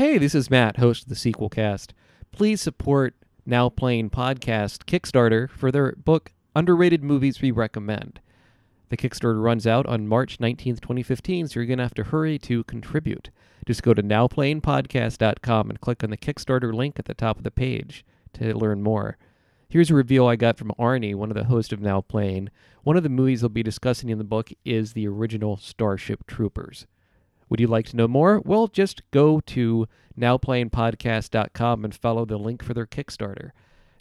Hey, this is Matt, host of the Sequel Cast. Please support Now Playing Podcast Kickstarter for their book Underrated Movies We Recommend. The Kickstarter runs out on March 19th, 2015, so you're going to have to hurry to contribute. Just go to nowplayingpodcast.com and click on the Kickstarter link at the top of the page to learn more. Here's a reveal I got from Arnie, one of the hosts of Now Playing. One of the movies they'll be discussing in the book is the original Starship Troopers. Would you like to know more? Well, just go to nowplayingpodcast.com and follow the link for their Kickstarter.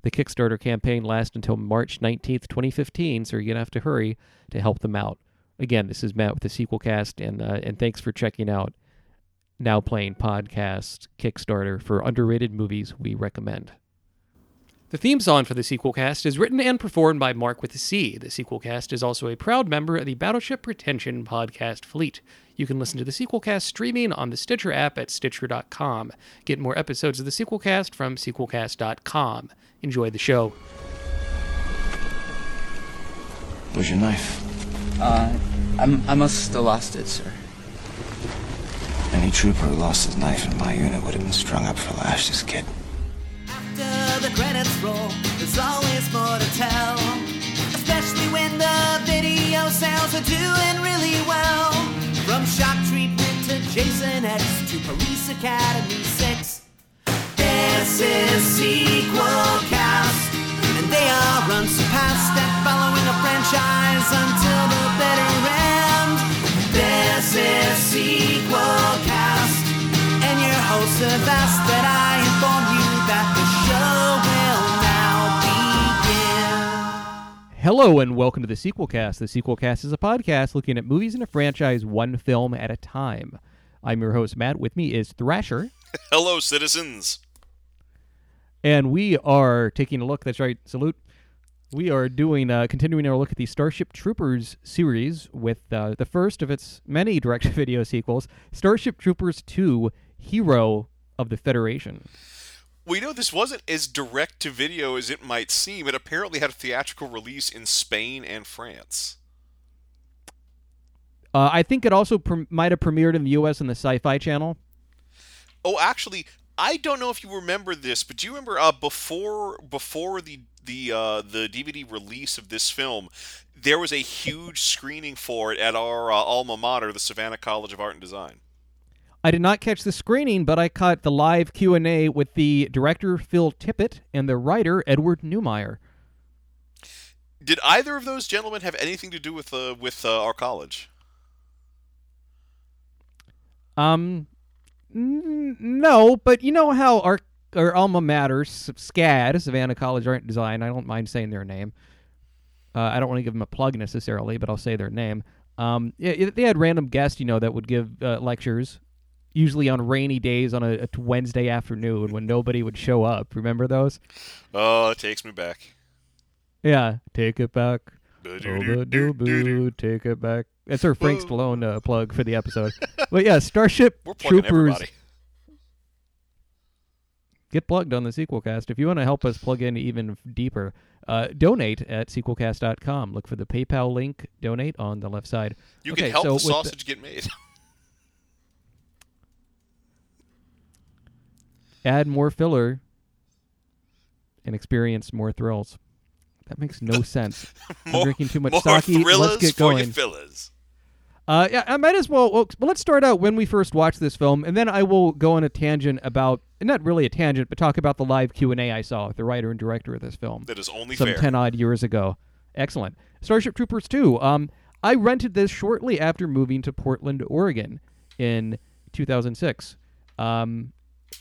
The Kickstarter campaign lasts until March 19th, 2015, so you're going to have to hurry to help them out. Again, this is Matt with the Sequel Cast, and, uh, and thanks for checking out Now Playing Podcast Kickstarter for underrated movies we recommend. The theme song for the Sequel Cast is written and performed by Marc with a C. The Sequel Cast is also a proud member of the Battleship Pretension podcast fleet. You can listen to the Sequel Cast streaming on the Stitcher app at Stitcher.com. Get more episodes of the Sequel Cast from sequelcast.com. Enjoy the show. Where's your knife? Uh, I'm, I must have lost it, sir. Any trooper who lost his knife in my unit would have been strung up for lashes, kid. After the credits roll, there's always more to tell. Especially when the video sales are doing really well. From shock treatment to Jason X to Police Academy 6. This is Sequel Cast. And they are unsurpassed at following a franchise until the bitter end. This is Sequel Cast. And your hosts have asked that I Hello and welcome to the Sequel Cast. The Sequel Cast is a podcast looking at movies in a franchise one film at a time. I'm your host, Matt. With me is Thrasher. Hello, citizens. And we are taking a look. That's right. Salute. We are doing, uh, continuing our look at the Starship Troopers series with uh, the first of its many direct-to-video sequels, Starship Troopers 2: Hero of the Federation. We know this wasn't as direct to video as it might seem. It apparently had a theatrical release in Spain and France. Uh, I think it also pre- might have premiered in the U.S. on the Sci-Fi Channel. Oh, actually, I don't know if you remember this, but do you remember uh, before before the the uh, the DVD release of this film, there was a huge screening for it at our uh, alma mater, the Savannah College of Art and Design. I did not catch the screening, but I caught the live Q and A with the director Phil Tippett and the writer Edward Neumeier. Did either of those gentlemen have anything to do with uh, with uh, our college? Um, n- no, but you know how our our alma mater, SCAD, Savannah College Art and Design. I don't mind saying their name. Uh, I don't want to give them a plug necessarily, but I'll say their name. Um, yeah, they had random guests, you know, that would give uh, lectures, usually on rainy days on a, a Wednesday afternoon when nobody would show up. Remember those? Oh, it takes me back. Yeah, take it back. Take it back. That's our Frank Stallone uh, plug for the episode. but yeah, Starship Troopers. everybody. Get plugged on the Sequel Cast. If you want to help us plug in even deeper, uh, donate at sequelcast.com. Look for the PayPal link. Donate on the left side. You Okay, can help so the sausage get made. add more filler and experience more thrills. That makes no sense. I'm drinking too much more sake. Let's get going. fillers. Uh, yeah, I might as well. Well, let's start out when we first watched this film, and then I will go on a tangent about, not really a tangent, but talk about the live Q and A I saw with the writer and director of this film. That is only some fair. ten odd years ago. Excellent. Starship Troopers 2. Um, I rented this shortly after moving to Portland, Oregon, in 2006. Um,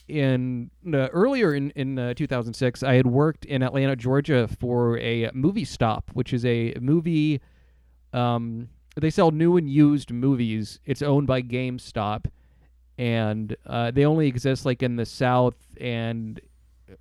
in uh, earlier in in uh, 2006, I had worked in Atlanta, Georgia, for a movie stop, which is a movie. Um, they sell new and used movies. It's owned by GameStop, and uh, they only exist like in the South and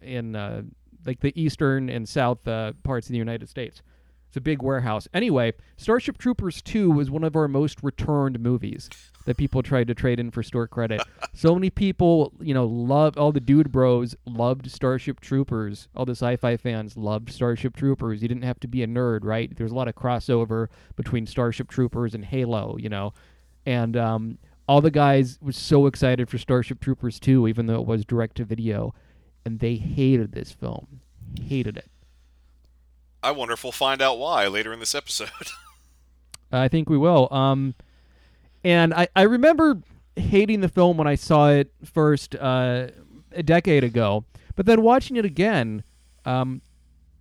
in uh, like the eastern and south uh, parts of the United States. It's a big warehouse. Anyway, Starship Troopers 2 was one of our most returned movies that people tried to trade in for store credit. so many people, you know, love all the dude bros loved Starship Troopers. All the sci-fi fans loved Starship Troopers. You didn't have to be a nerd, right? There's a lot of crossover between Starship Troopers and Halo, you know. And um, all the guys was so excited for Starship Troopers 2, even though it was direct to video, and they hated this film. Hated it. I wonder if we'll find out why later in this episode. I think we will. Um, and I, I remember hating the film when I saw it first uh, a decade ago, but then watching it again, um,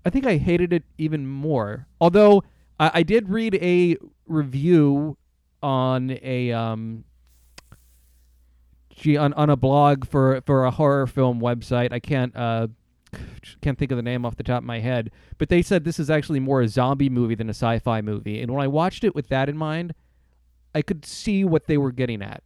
I think I hated it even more. Although I, I did read a review on a um, gee, on, on a blog for for a horror film website. I can't uh, can't think of the name off the top of my head, but they said this is actually more a zombie movie than a sci-fi movie. And when I watched it with that in mind, I could see what they were getting at.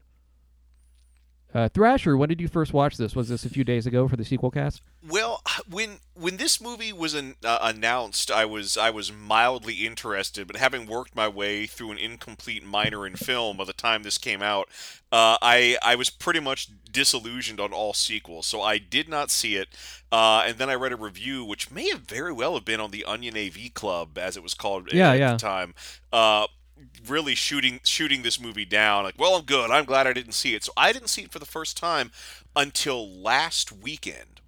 Uh, Thrasher, when did you first watch this? Was this a few days ago for the sequel cast? Well, when when this movie was an, uh, announced, I was I was mildly interested, but having worked my way through an incomplete minor in film by the time this came out, uh, I I was pretty much disillusioned on all sequels, so I did not see it. Uh, and then I read a review, which may have very well have been on the Onion AV Club, as it was called Yeah, at yeah. the time. Uh, really shooting shooting this movie down like well i'm good i'm glad i didn't see it so i didn't see it for the first time until last weekend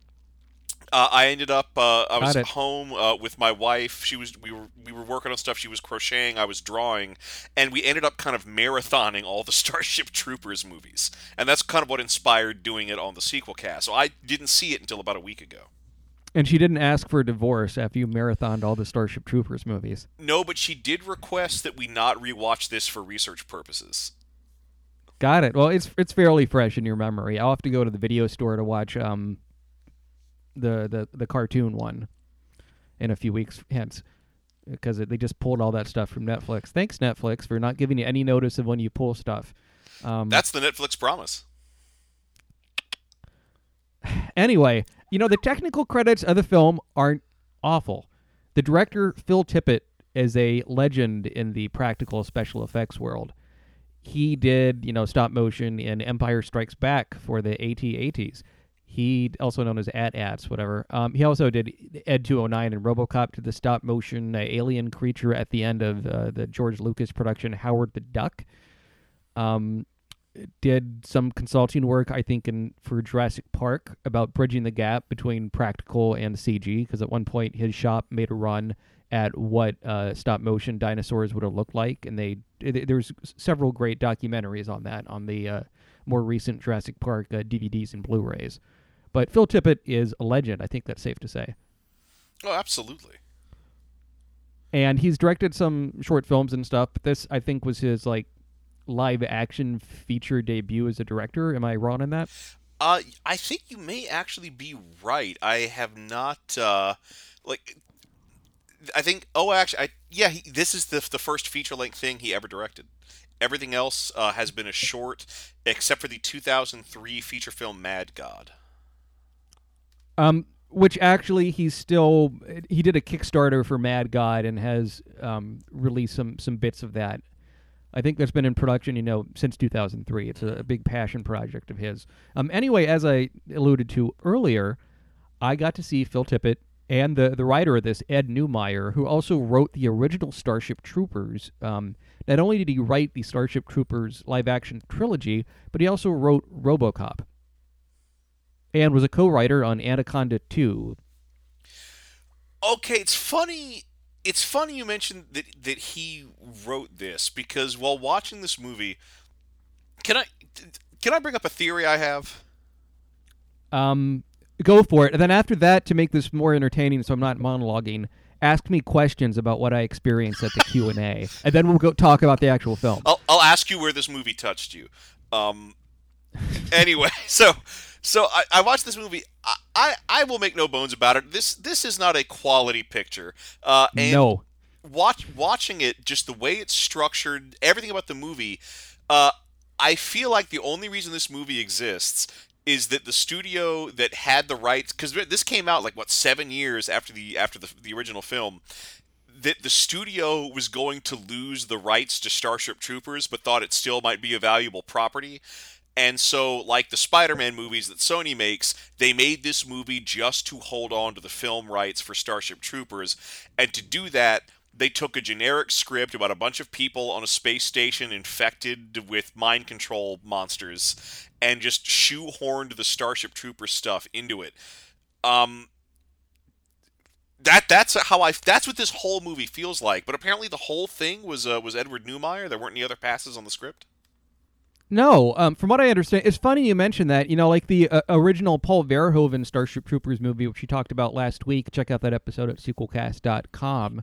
uh, I ended up. Uh, I was at home uh, with my wife. She was. We were. We were working on stuff. She was crocheting. I was drawing, and we ended up kind of marathoning all the Starship Troopers movies, and that's kind of what inspired doing it on the sequel cast. So I didn't see it until about a week ago. And she didn't ask for a divorce after you marathoned all the Starship Troopers movies. No, but she did request that we not rewatch this for research purposes. Got it. Well, it's it's fairly fresh in your memory. I'll have to go to the video store to watch um the the the cartoon one in a few weeks hence because they just pulled all that stuff from Netflix. Thanks Netflix for not giving you any notice of when you pull stuff. Um, That's the Netflix promise. Anyway, you know, the technical credits of the film aren't awful. The director, Phil Tippett, is a legend in the practical special effects world. He did, you know, stop motion in Empire Strikes Back for the AT-ATs. He, also known as AT-ATs, whatever. Um, he also did Ed 209 and RoboCop to the stop motion uh, alien creature at the end of uh, the George Lucas production Howard the Duck. Um, did some consulting work, I think, in for Jurassic Park about bridging the gap between practical and CG. Because at one point, his shop made a run at what uh, stop motion dinosaurs would have looked like, and they th- there's several great documentaries on that on the uh, more recent Jurassic Park uh, DVDs and Blu-rays. But Phil Tippett is a legend. I think that's safe to say. Oh, absolutely. and he's directed some short films and stuff. But this, I think, was his like live action feature debut as a director. Am I wrong in that? Uh, I think you may actually be right. I have not uh, like. I think. Oh, actually, I yeah. He, this is the the first feature length thing he ever directed. Everything else uh, has been a short, except for the 2003 feature film Mad God. Um, which actually he's still he did a Kickstarter for Mad God and has um, released some some bits of that. I think that's been in production, you know, since 2003. It's a, a big passion project of his. Um, anyway, as I alluded to earlier, I got to see Phil Tippett and the the writer of this, Ed Neumeier, who also wrote the original Starship Troopers. Um, not only did he write the Starship Troopers live action trilogy, but he also wrote RoboCop and was a co-writer on Anaconda 2. Okay, it's funny. It's funny you mentioned that that he wrote this because while watching this movie, can I can I bring up a theory I have? Um, go for it. And then after that, to make this more entertaining, so I'm not monologuing, ask me questions about what I experienced at the Q and A, and then we'll go talk about the actual film. I'll, I'll ask you where this movie touched you. Um, anyway, so so I, I watched this movie. I, I I will make no bones about it. This this is not a quality picture. Uh, and no, watch watching it, just the way it's structured, everything about the movie. Uh, I feel like the only reason this movie exists is that the studio that had the rights, because this came out like what seven years after the after the, the original film that the studio was going to lose the rights to Starship Troopers, but thought it still might be a valuable property. And so, like the Spider Man movies that Sony makes, they made this movie just to hold on to the film rights for Starship Troopers. And to do that, they took a generic script about a bunch of people on a space station infected with mind control monsters and just shoehorned the Starship Trooper stuff into it. Um, that that's how I that's what this whole movie feels like. But apparently, the whole thing was uh, was Edward Neumeier. There weren't any other passes on the script. No, um, from what I understand, it's funny you mentioned that. You know, like the uh, original Paul Verhoeven Starship Troopers movie, which you talked about last week. Check out that episode at sequelcast.com.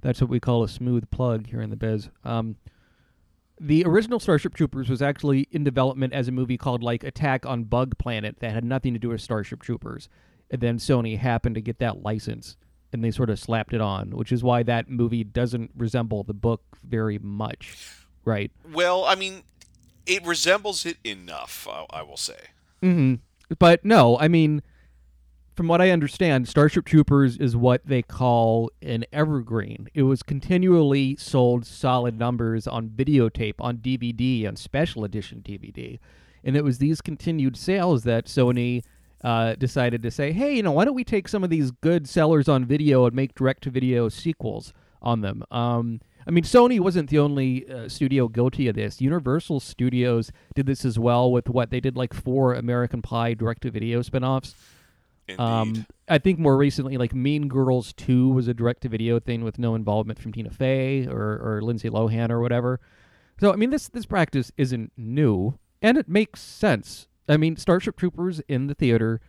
That's what we call a smooth plug here in the biz. Um, the original Starship Troopers was actually in development as a movie called like Attack on Bug Planet that had nothing to do with Starship Troopers. And then Sony happened to get that license and they sort of slapped it on, which is why that movie doesn't resemble the book very much, right? Well, I mean, it resembles it enough, I, I will say. Mm-hmm. But no, I mean, from what I understand, Starship Troopers is what they call an evergreen. It was continually sold solid numbers on videotape, on DVD, on special edition DVD. And it was these continued sales that Sony uh, decided to say, hey, you know, why don't we take some of these good sellers on video and make direct to video sequels on them? Um, I mean, Sony wasn't the only uh, studio guilty of this. Universal Studios did this as well with what they did like four American Pie direct to video spin offs. Indeed. Um, I think more recently, like Mean Girls 2 was a direct to video thing with no involvement from Tina Fey or, or Lindsay Lohan or whatever. So, I mean, this, this practice isn't new, and it makes sense. I mean, Starship Troopers in the theater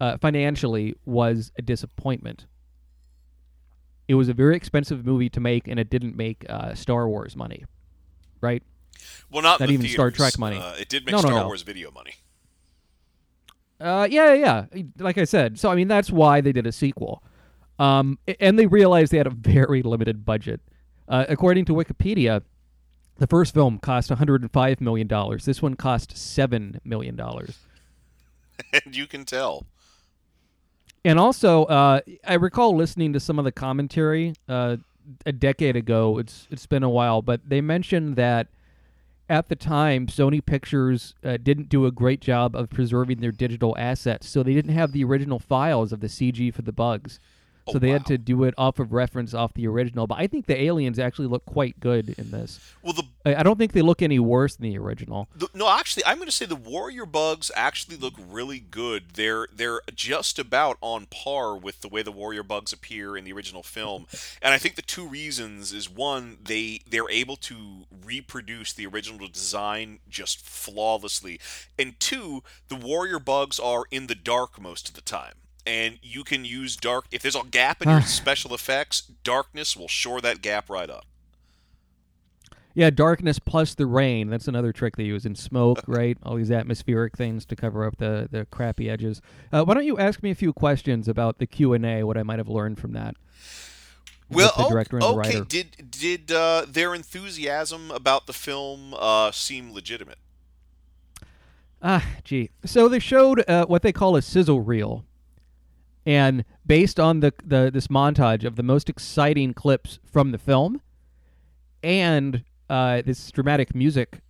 uh, financially was a disappointment. It was a very expensive movie to make, and it didn't make uh, Star Wars money, right? well, not, not even Star. Trek money. Uh, it did make No, no, Star no. Wars video money. Uh, yeah, yeah, yeah. Like I said, so I mean that's why they did a sequel, um, and they realized they had a very limited budget. Uh, according to Wikipedia, the first film cost 105 million dollars. This one cost seven million dollars. and you can tell. And also, uh, I recall listening to some of the commentary uh, a decade ago. It's it's been a while, but they mentioned that at the time, Sony Pictures uh, didn't do a great job of preserving their digital assets, so they didn't have the original files of the CG for the bugs. Oh, So they had to do it off of reference off the original. But I think the aliens actually look quite good in this. Well, the I I don't think they look any worse than the original. The, no, actually, I'm going to say the Warrior Bugs actually look really good. They're they're just about on par with the way the Warrior Bugs appear in the original film, and I think the two reasons is one they they're able to reproduce the original design just flawlessly, and two the Warrior Bugs are in the dark most of the time. And you can use dark if there's a gap in your special effects, darkness will shore that gap right up. Yeah, darkness plus the rain. That's another trick they use in smoke, right? All these atmospheric things to cover up the, the crappy edges. Uh, why don't you ask me a few questions about the Q and A? What I might have learned from that. Well, with the o- director and the okay. writer. Did did uh, their enthusiasm about the film uh, seem legitimate? Ah, gee. So they showed uh, what they call a sizzle reel, and based on the, the this montage of the most exciting clips from the film, and uh, this dramatic music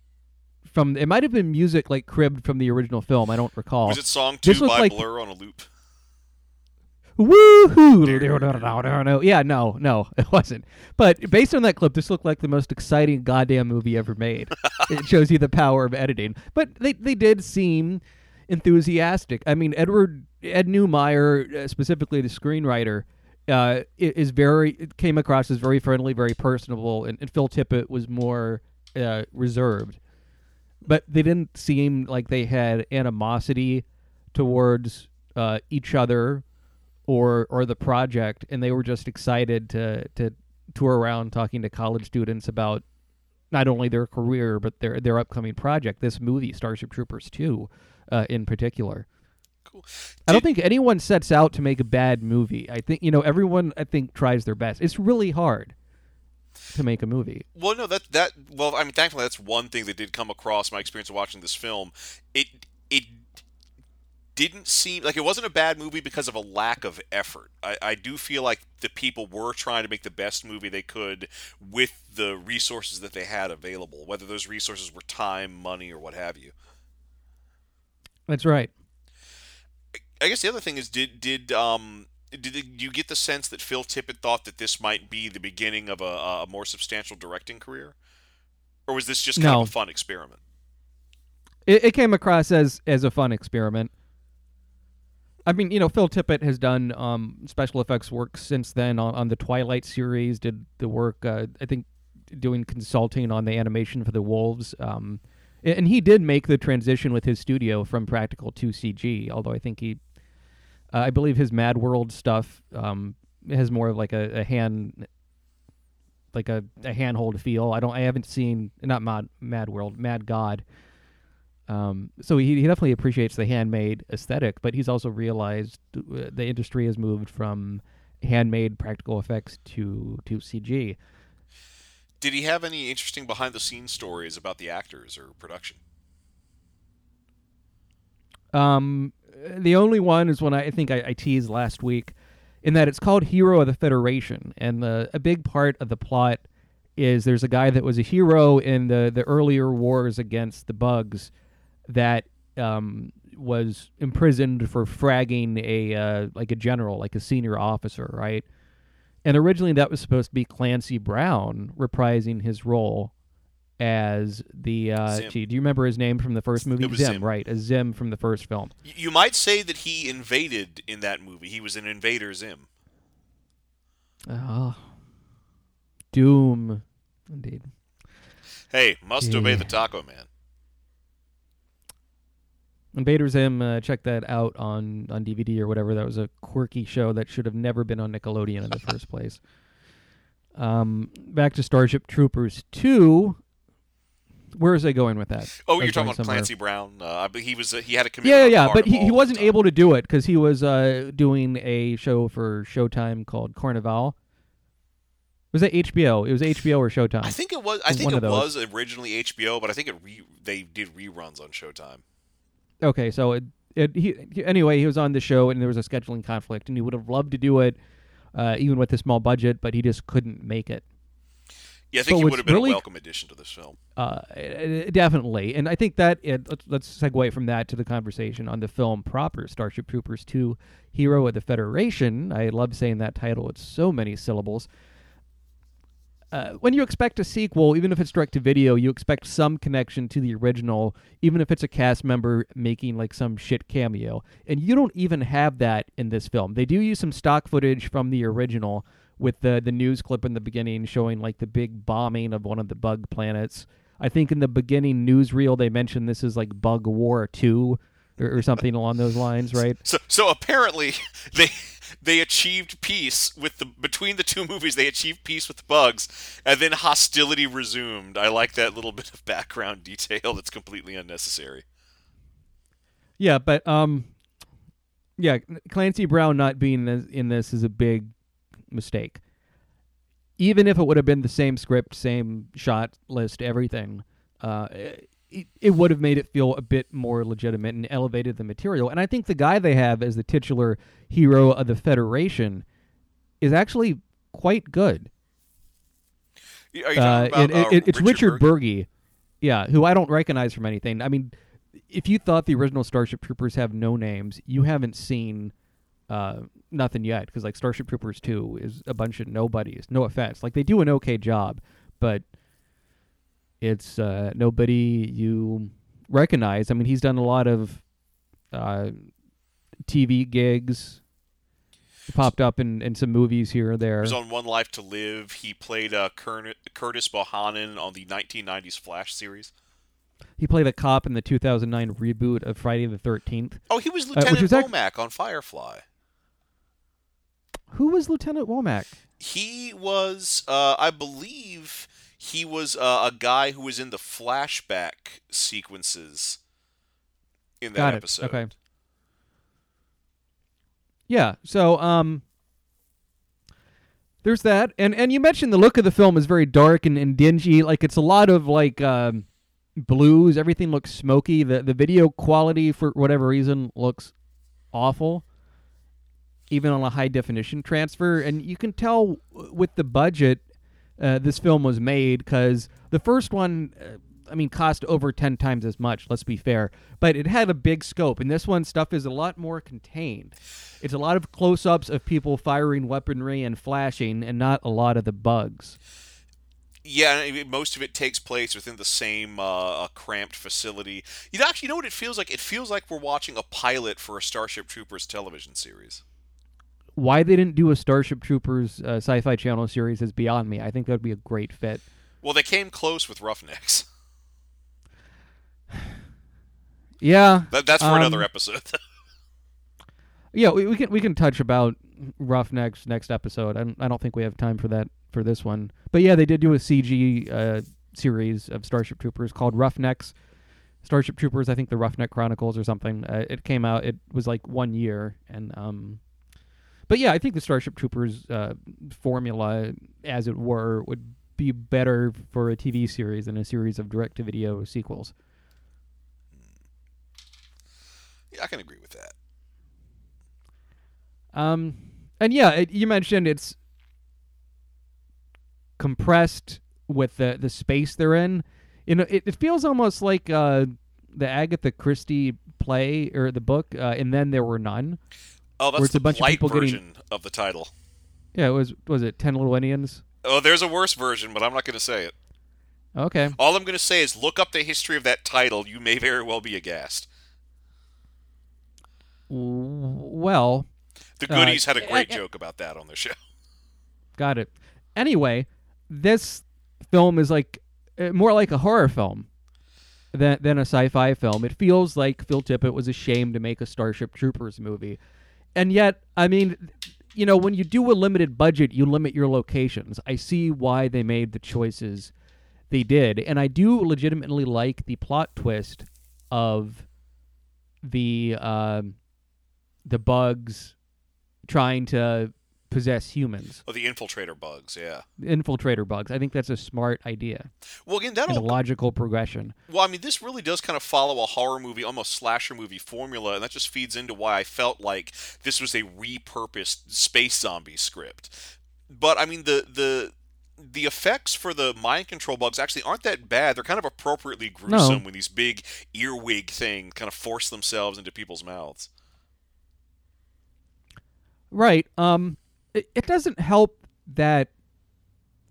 from it might have been music like cribbed from the original film. I don't recall. Was it song This two looked by like- Blur on a loop? Woohoo! Yeah, no, no, it wasn't. But based on that clip, this looked like the most exciting goddamn movie ever made. it shows you the power of editing. But they they did seem enthusiastic. I mean, Edward Ed Neumeier, uh, specifically the screenwriter, uh, is very came across as very friendly, very personable, and, and Phil Tippett was more uh, reserved. But they didn't seem like they had animosity towards uh, each other or or the project, and they were just excited to to tour around talking to college students about not only their career but their their upcoming project, this movie, Starship Troopers two, uh, in particular. Cool. I don't think anyone sets out to make a bad movie. I think you know everyone. I think tries their best. It's really hard to make a movie. Well, no, that that well, I mean, thankfully, that's one thing that did come across my experience of watching this film. It it didn't seem like it wasn't a bad movie because of a lack of effort. I, I do feel like the people were trying to make the best movie they could with the resources that they had available, whether those resources were time, money, or what have you. That's right. I guess the other thing is, did did um did you get the sense that Phil Tippett thought that this might be the beginning of a, a more substantial directing career, or was this just kind No. of a fun experiment? It, it came across as as a fun experiment. I mean, you know, Phil Tippett has done um, special effects work since then on, on the Twilight series. Did the work, uh, I think, doing consulting on the animation for the Wolves. Um, and he did make the transition with his studio from practical to CG. Although I think he, uh, I believe his Mad World stuff um, has more of like a, a hand, like a, a handhold feel. I don't, I haven't seen not Mad Mad World, Mad God. Um, so he, he definitely appreciates the handmade aesthetic, but he's also realized uh, the industry has moved from handmade practical effects to to CG. Did he have any interesting behind the scenes stories about the actors or production? Um, the only one is one I, think I, I teased last week, in that it's called Hero of the Federation, and the a big part of the plot is there's a guy that was a hero in the the earlier wars against the Bugs, that um was imprisoned for fragging a uh, like a general, like a senior officer, right? And originally that was supposed to be Clancy Brown reprising his role as the uh gee, do you remember his name from the first movie? was Zim, Zim. right? As Zim from the first film. You might say that he invaded in that movie. He was an invader Zim. Oh. Doom. Indeed. Hey, must obey the Taco Man. Invader Zim, uh, check that out on, on DVD or whatever. That was a quirky show that should have never been on Nickelodeon in the first place. Um, back to Starship Troopers 2. Where is I going with that? Oh, you're talking about somewhere. Clancy Brown. Uh, but he was uh, he had a Yeah, commitment. yeah, yeah. But he, he wasn't able to do it because he was uh, doing a show for Showtime called Carnivàle. Was that HBO? It was HBO or Showtime. I think it was. I think it was originally HBO, but I think it re, they did reruns on Showtime. Okay, so it, it he, he- anyway, he was on the show and there was a scheduling conflict, and he would have loved to do it, uh, even with a small budget, but he just couldn't make it. Yeah, I So think he would have been really- a welcome addition to this film. Uh, definitely, and I think that it, let's, let's segue from that to the conversation on the film proper, Starship Troopers Two: Hero of the Federation. I love saying that title; it's so many syllables. Uh, when you expect a sequel, even if it's direct to video, you expect some connection to the original, even if it's a cast member making like some shit cameo. And you don't even have that in this film. They do use some stock footage from the original with the the news clip in the beginning showing like the big bombing of one of the bug planets. I think in the beginning newsreel they mentioned this is like Bug War Two or, or something along those lines, right? So, so apparently they they achieved peace with the between the two movies. They achieved peace with the bugs, and then hostility resumed. I like that little bit of background detail that's completely unnecessary. Yeah, but um, yeah, Clancy Brown not being in in this is a big mistake. Even if it would have been the same script, same shot list, everything, uh, it, it would have made it feel a bit more legitimate and elevated the material. And I think the guy they have as the titular hero of the Federation is actually quite good. Are you Uh, about it- uh, it- it's Richard Berg? Burgi, yeah, who I don't recognize from anything. I mean, if you thought the original Starship Troopers have no names, you haven't seen uh, nothing yet. Because like Starship Troopers Two is a bunch of nobodies. No offense, like they do an okay job, but it's uh, nobody you recognize. I mean, he's done a lot of uh, TV gigs. He popped up in, in some movies here or there. He was on One Life to Live. He played uh, Curtis Bohannon on the 1990s Flash series. He played a cop in the 2009 reboot of Friday the 13th. Oh, he was which Lieutenant was ac- Womack on Firefly. Who was Lieutenant Womack? He was, uh, I believe, he was uh, a guy who was in the flashback sequences in that Got it. episode. Okay. Yeah. So, um, there's that, and and you mentioned the look of the film is very dark and, and dingy. Like it's a lot of like um, blues. Everything looks smoky. The the video quality for whatever reason looks awful, even on a high definition transfer. And you can tell with the budget uh, this film was made because the first one, uh, I mean, cost over 10 times as much, let's be fair. But it had a big scope. And this one, stuff is a lot more contained. It's a lot of close ups of people firing weaponry and flashing, and not a lot of the bugs. Yeah, I mean, most of it takes place within the same uh, cramped facility. You actually, you know what it feels like? It feels like we're watching a pilot for a Starship Troopers television series. Why they didn't do a Starship Troopers uh, sci fi channel series is beyond me. I think that would be a great fit. Well, they came close with Roughnecks. Yeah. That, that's for um, another episode. Yeah, we, we can we can touch about Roughnecks next episode. I don't, I don't think we have time for that for this one. But yeah, they did do a CG uh, series of Starship Troopers called Roughnecks. Starship Troopers, I think the Roughneck Chronicles or something. Uh, it came out. It was like one year, and um, but yeah, I think the Starship Troopers uh, formula, as it were, would be better for a TV series than a series of direct-to-video sequels. yeah, I can agree with that. Um, and yeah, it, you mentioned it's compressed with the the space they're in. You know, it, it feels almost like uh, the Agatha Christie play or the book, uh, and then there were none. Oh, Where that's it's the a bunch of light people getting- version of the title. Yeah, it was was it ten little Indians? Oh, there's a worse version, but I'm not going to say it. Okay, All I'm going to say is look up the history of that title. You may very well be aghast. Well, The Uh, had a great joke about that on their show. got it. Anyway, this film is like uh, more like a horror film than than a sci-fi film. It feels like Phil Tippett was ashamed to make a Starship Troopers movie, and yet, I mean, you know, when you do a limited budget, you limit your locations. I see why they made the choices they did, and I do legitimately like the plot twist of the um the bugs trying to possess humans Oh, the infiltrator bugs, yeah. infiltrator bugs. I think that's a smart idea Well, again, and a logical progression. Well, I mean, this really does kind of follow a horror movie, almost slasher movie formula, and that just feeds into why I felt like this was a repurposed space zombie script. But I mean, the the the effects for the mind control bugs actually aren't that bad. They're kind of appropriately gruesome when these big earwig things kind of force themselves into people's mouths. Right. Um it, it doesn't help that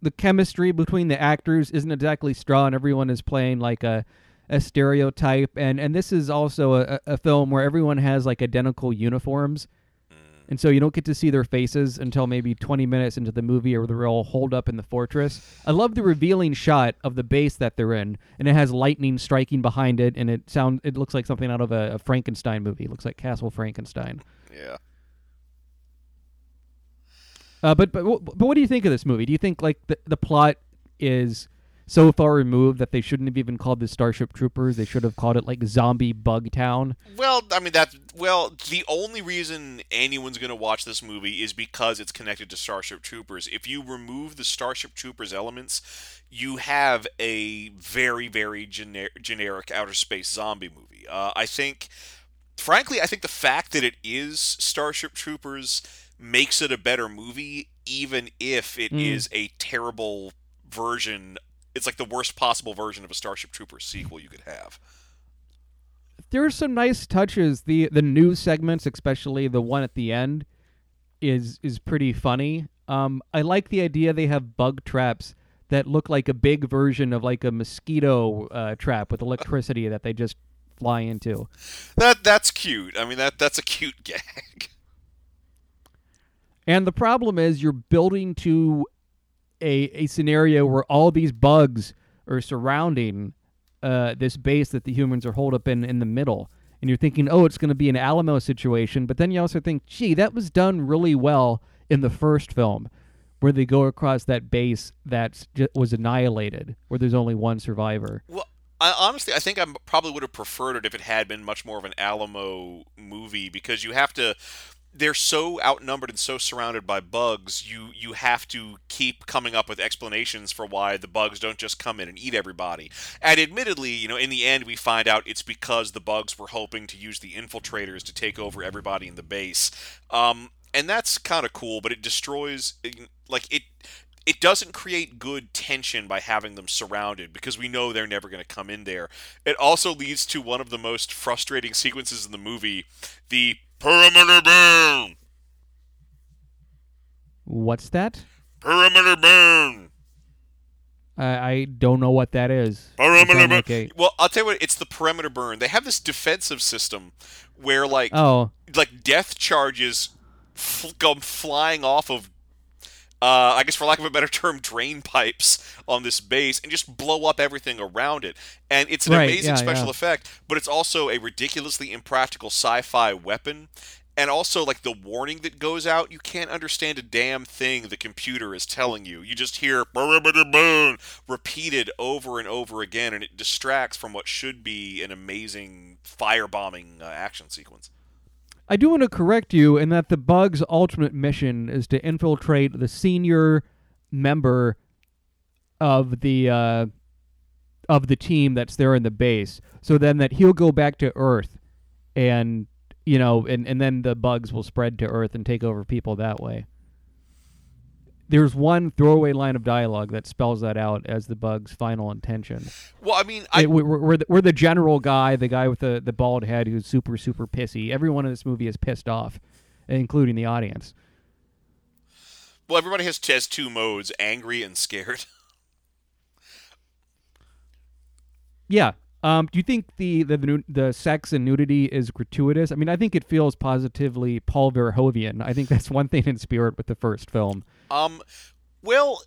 the chemistry between the actors isn't exactly strong. Everyone is playing like a a stereotype and and this is also a, a film where everyone has like identical uniforms. Mm. And so you don't get to see their faces until maybe 20 minutes into the movie or they're all holed up in the fortress. I love the revealing shot of the base that they're in and it has lightning striking behind it and it sound it looks like something out of a, a Frankenstein movie. It looks like Castle Frankenstein. Yeah. Uh, but but but what do you think of this movie? Do you think like the the plot is so far removed that they shouldn't have even called this Starship Troopers? They should have called it like Zombie Bug Town. Well, I mean that. Well, the only reason anyone's going to watch this movie is because it's connected to Starship Troopers. If you remove the Starship Troopers elements, you have a very, very gener- generic outer space zombie movie. Uh, I think, frankly, I think the fact that it is Starship Troopers makes it a better movie, even if it is Mm. a terrible version. It's like the worst possible version of a Starship Troopers sequel you could have. There are some nice touches. the The news segments, especially the one at the end, is is pretty funny. Um, I like the idea they have bug traps that look like a big version of like a mosquito uh, trap with electricity that they just fly into. That that's cute. I mean that that's a cute gag. And the problem is you're building to a a scenario where all these bugs are surrounding uh, this base that the humans are holed up in in the middle. And you're thinking, oh, it's going to be an Alamo situation. But then you also think, gee, that was done really well in the first film, where they go across that base that was annihilated, where there's only one survivor. Well, I, honestly, I think I probably would have preferred it if it had been much more of an Alamo movie because you have to. They're so outnumbered and so surrounded by bugs. You you have to keep coming up with explanations for why the bugs don't just come in and eat everybody. And admittedly, you know, in the end, we find out it's because the bugs were hoping to use the infiltrators to take over everybody in the base. Um, and that's kind of cool, but it destroys like it it doesn't create good tension by having them surrounded because we know they're never going to come in there. It also leads to one of the most frustrating sequences in the movie, the perimeter burn. What's that? Perimeter burn. I, I don't know what that is. You Perimeter burn. like a- Well, I'll tell you what. It's the perimeter burn. They have this defensive system where, like, oh, like death charges f- come flying off of uh, I guess for lack of a better term, drain pipes on this base and just blow up everything around it. And it's an Right, amazing yeah, special yeah. effect, but it's also a ridiculously impractical sci-fi weapon. And also, like the warning that goes out, you can't understand a damn thing the computer is telling you. You just hear "perimeter burn" repeated over and over again, and it distracts from what should be an amazing firebombing uh, action sequence. I do want to correct you in that the Bug's ultimate mission is to infiltrate the senior member of the uh, of the team that's there in the base, so then that he'll go back to Earth, and you know, and and then the bugs will spread to Earth and take over people that way. There's one throwaway line of dialogue that spells that out as the bug's final intention. Well, I mean, I, It- we're, we're, the, we're the general guy, the guy with the, the bald head who's super, super pissy. Everyone in this movie is pissed off, including the audience. well, everybody has has two modes: angry and scared. Yeah. Um, do you think the, the, the, the sex and nudity is gratuitous? I mean, I think it feels positively Paul Verhoeven. I think that's one thing in spirit with the first film. Um, well,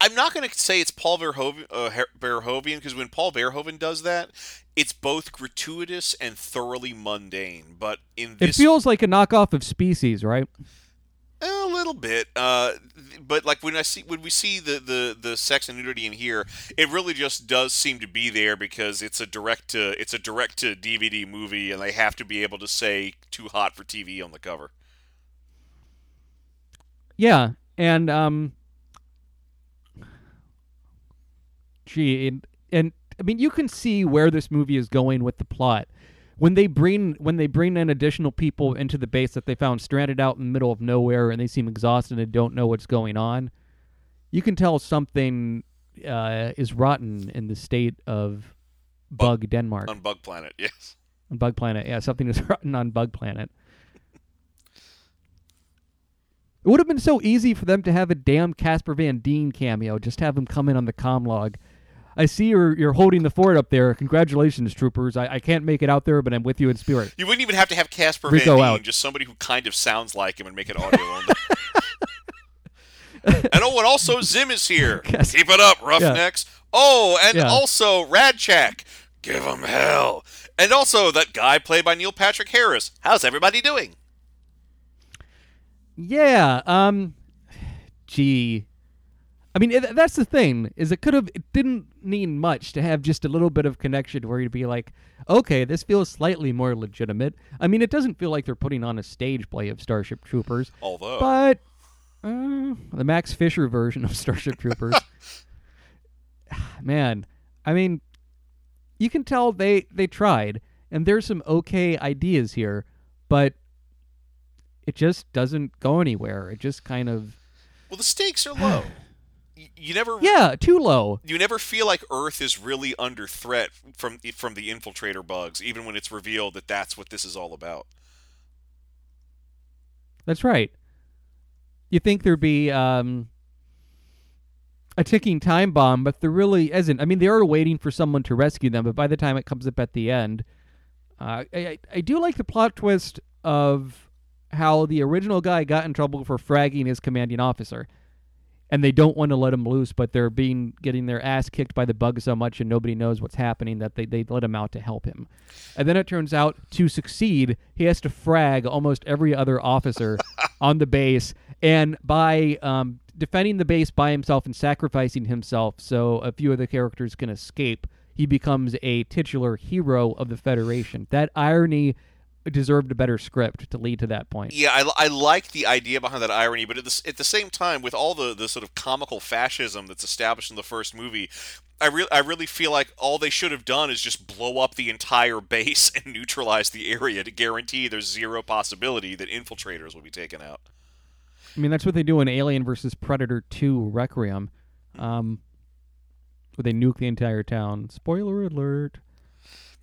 I'm not going to say it's Paul Verhoeven, uh, because when Paul Verhoeven does that, it's both gratuitous and thoroughly mundane. But in this, It feels like a knockoff of Species, right? A little bit. Uh, but like when I see when we see the, the the sex and nudity in here, it really just does seem to be there because it's a direct to it's a direct to DVD movie, and they have to be able to say "too hot for TV" on the cover. Yeah, and um, gee, and, and I mean, you can see where this movie is going with the plot. When they bring when they bring in additional people into the base that they found stranded out in the middle of nowhere, and they seem exhausted and don't know what's going on, you can tell something uh, is rotten in the state of Bug Denmark On Bug Planet, yes. on Bug Planet. Yeah, something is rotten on Bug Planet. It would have been so easy for them to have a damn Casper Van Dien cameo. Just have him come in on the comm log. I see you're you're holding the fort up there. Congratulations, troopers. I, I can't make it out there, but I'm with you in spirit. You wouldn't even have to have Casper Rico Van Dien, out. just somebody who kind of sounds like him and make it audio only. and oh, and also Zim is here. Keep it up, Roughnecks. Oh, and Yeah. also Rasczak. Give him hell. And also that guy played by Neil Patrick Harris. How's everybody doing? Yeah. Um. Gee. I mean, it, that's the thing is it could have it didn't need much to have just a little bit of connection where you'd be like, okay, this feels slightly more legitimate. I mean, it doesn't feel like they're putting on a stage play of Starship Troopers, Although but uh, the Max Fischer version of Starship Troopers. Man, I mean, you can tell they they tried, and there's some okay ideas here, but it just doesn't go anywhere. It just kind of well the stakes are low. You never yeah, too low. you never feel like Earth is really under threat from from the infiltrator bugs, even when it's revealed that that's what this is all about. That's right. You think there'd be um, a ticking time bomb, but there really isn't. I mean, they are waiting for someone to rescue them, but by the time it comes up at the end, uh, I, I do like the plot twist of how the original guy got in trouble for fragging his commanding officer. And they don't want to let him loose, but they're being getting their ass kicked by the bug so much, and nobody knows what's happening that they, they let him out to help him. And then it turns out to succeed, he has to frag almost every other officer on the base, and by um, defending the base by himself and sacrificing himself so a few of the characters can escape, he becomes a titular hero of the Federation. That irony deserved a better script to lead to that point. Yeah, I, I like the idea behind that irony, but at the, at the same time, with all the, the sort of comical fascism that's established in the first movie, I, re- I really feel like all they should have done is just blow up the entire base and neutralize the area to guarantee there's zero possibility that infiltrators will be taken out. I mean, that's what they do in Alien versus Predator 2 Requiem, um, where they nuke the entire town. Spoiler alert.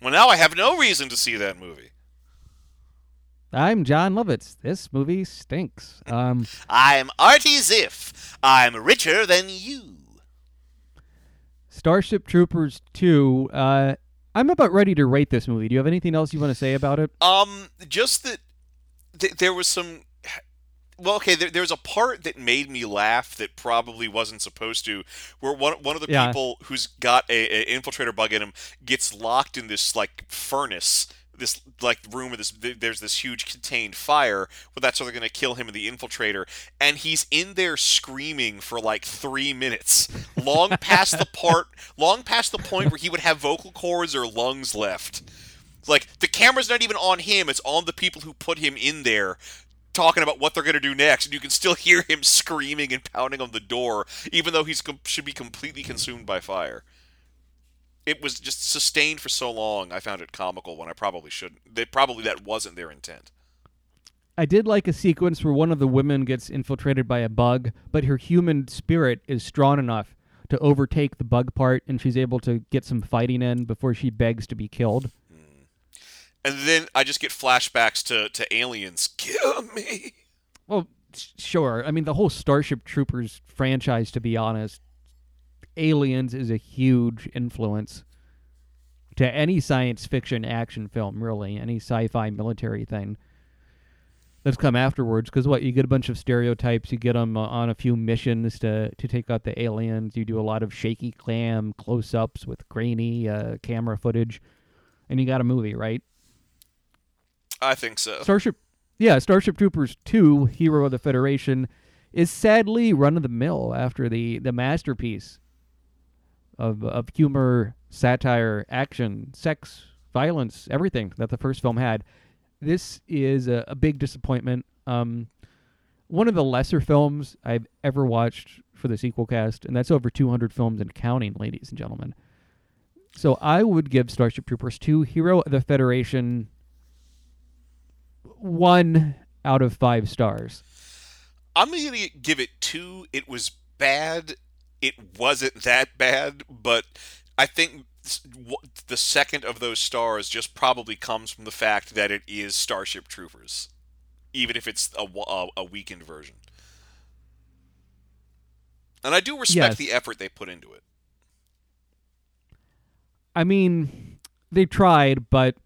Well, now I have no reason to see that movie. I'm Jon Lovitz. This movie stinks. Um, I'm Artie Ziff. I'm richer than you. Starship Troopers 2. Uh, I'm about ready to rate this movie. Do you have anything else you want to say about it? Um, just that th- there was some. Well, okay, there, there's a part that made me laugh that probably wasn't supposed to, where one one of the Yeah. people who's got a, a infiltrator bug in him gets locked in this like furnace, this like room with this. There's this huge contained fire. Well, that's how they're gonna kill him and the infiltrator, and he's in there screaming for like three minutes, long past the part, long past the point where he would have vocal cords or lungs left. Like the camera's not even on him; it's on the people who put him in there, talking about what they're gonna do next, and you can still hear him screaming and pounding on the door, even though he's should be completely consumed by fire. It was just sustained for so long. I found it comical when I probably shouldn't. They probably that wasn't their intent. I did like a sequence where one of the women gets infiltrated by a bug, but her human spirit is strong enough to overtake the bug part, and she's able to get some fighting in before she begs to be killed. Hmm. And then I just get flashbacks to to aliens. Kill me. Well, sure. I mean, the whole Starship Troopers franchise, to be honest, Aliens is a huge influence to any science fiction action film, really, any sci fi military thing that's come afterwards. Because what? You get a bunch of stereotypes, you get them on a few missions to, to take out the aliens, you do a lot of shaky cam close ups with grainy uh, camera footage, and you got a movie, right? I think so. Starship, yeah, Starship Troopers Two: Hero of the Federation is sadly run of the mill after the the masterpiece of of humor, satire, action, sex, violence, everything that the first film had. This is a, a big disappointment. Um, one of the lesser films I've ever watched for the sequel cast, and that's over 200 films and counting, ladies and gentlemen. So I would give Starship Troopers 2 Hero of the Federation one out of five stars. I'm gonna give it two. It was bad. It wasn't that bad, but I think the second of those stars just probably comes from the fact that it is Starship Troopers, even if it's a, a, a weakened version. And I do respect Yes. the effort they put into it. I mean, they tried, but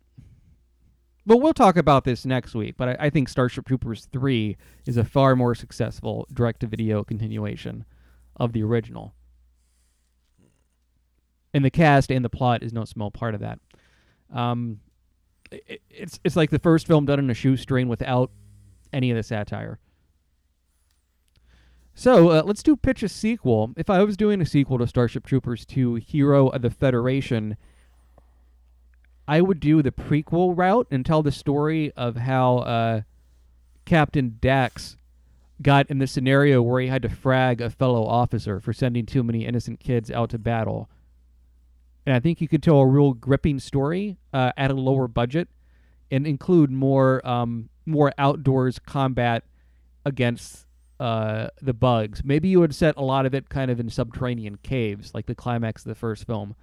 but we'll talk about this next week. But I, I think Starship Troopers three is a far more successful direct-to-video continuation of the original, and the cast and the plot is no small part of that. Um, i- it's it's like the first film done in a shoestring without any of the satire. So uh, let's do pitch a sequel. If I was doing a sequel to Starship Troopers 2 Hero of the Federation, I would do the prequel route and tell the story of how uh, Captain Dax got in the scenario where he had to frag a fellow officer for sending too many innocent kids out to battle. And I think you could tell a real gripping story uh, at a lower budget and include more um, more outdoors combat against uh, the bugs. Maybe you would set a lot of it kind of in subterranean caves, like the climax of the first film,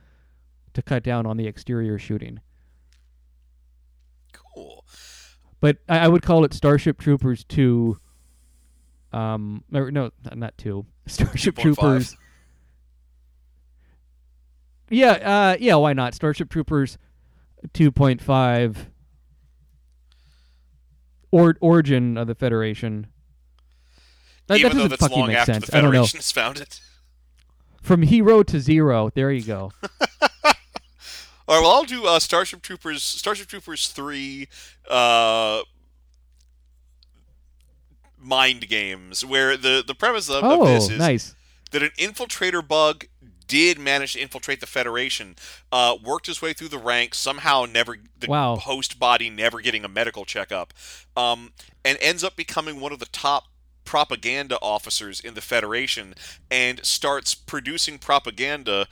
to cut down on the exterior shooting. Cool. But I, I would call it Starship Troopers 2. Um, or no, not 2. Starship 2.5. Troopers. Yeah, uh, yeah, why not? Starship Troopers 2.5. Or, origin of the Federation. That, Even that though that's fucking long make after sense. the I don't know. Federation is founded. From hero to zero. There you go. All right, well, I'll do uh, Starship Troopers, Starship Troopers three, uh, mind games, where the the premise of, of oh, this is nice. that an infiltrator bug did manage to infiltrate the Federation, uh, worked his way through the ranks, somehow never the Wow. host body never getting a medical checkup, um, and ends up becoming one of the top propaganda officers in the Federation, and starts producing propaganda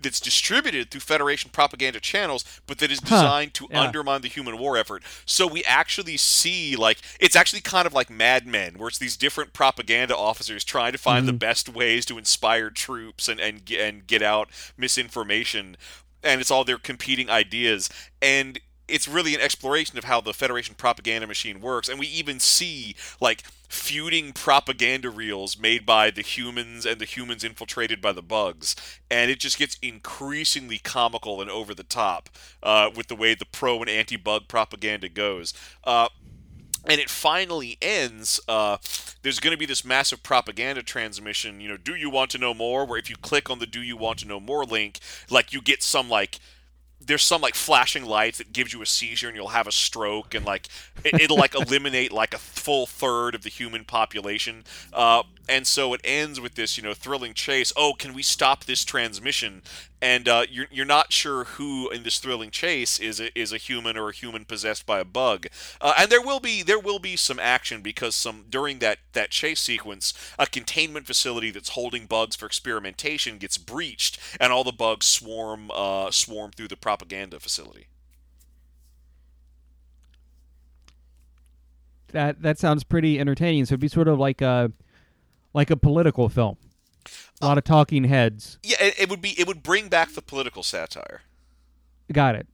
that's distributed through Federation propaganda channels, but that is designed to yeah. undermine the human war effort. So we actually see like it's actually kind of like Mad Men, where it's these different propaganda officers trying to find the mm-hmm. best ways to inspire troops and and and get out misinformation, and it's all their competing ideas and. It's really an exploration of how the Federation propaganda machine works, and we even see like feuding propaganda reels made by the humans and the humans infiltrated by the bugs, and it just gets increasingly comical and over the top uh, with the way the pro and anti-bug propaganda goes. Uh, and it finally ends. Uh, there's going to be this massive propaganda transmission. You know, do you want to know more? Where if you click on the "Do you want to know more" link, like you get some like there's some like flashing lights that gives you a seizure and you'll have a stroke and like it, will like eliminate like a full third of the human population. Uh, and so it ends with this you know thrilling chase oh can we stop this transmission and uh, you're, you're not sure who in this thrilling chase is a, is a human or a human possessed by a bug uh, and there will be there will be some action because some during that that chase sequence a containment facility that's holding bugs for experimentation gets breached and all the bugs swarm uh, swarm through the propaganda facility That that sounds pretty entertaining. So it'd be sort of like a like a political film. A lot of talking heads. yeah it, it would be it would bring back the political satire Got it.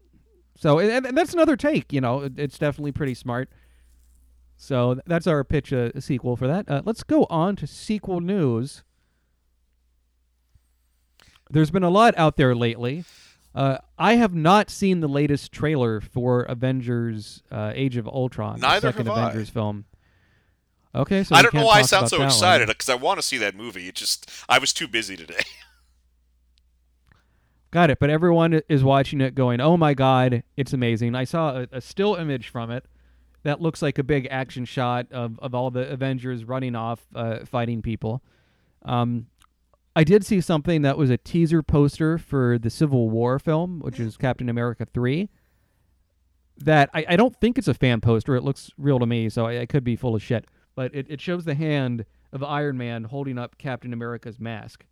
So and, and that's another take. You know, It- it's definitely pretty smart. So that's our pitch uh, a sequel for that. Uh, let's go on to sequel news. There's been a lot out there lately. Uh, I have not seen the latest trailer for Avengers: uh, Age of Ultron, Neither the second have I. Avengers film. Okay, so I don't know why I sound so excited because I want to see that movie. It just I was too busy today. Got it. But everyone is watching it going, oh my God, it's amazing. I saw a, a still image from it that looks like a big action shot of, of all the Avengers running off, uh, fighting people. Um, I did see something that was a teaser poster for the Civil War film, which is Captain America 3. That I, I don't think it's a fan poster. It looks real to me, so I, I could be full of shit. But it, it shows the hand of Iron Man holding up Captain America's mask.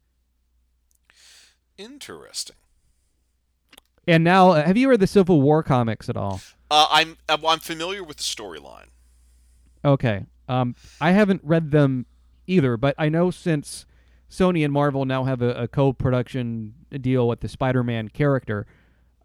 Interesting. And now, uh, have you read the Civil War comics at all? Uh, I'm I'm familiar with the storyline. Okay. Um, I haven't read them either, but I know since Sony and Marvel now have a, a co-production deal with the Spider-Man character,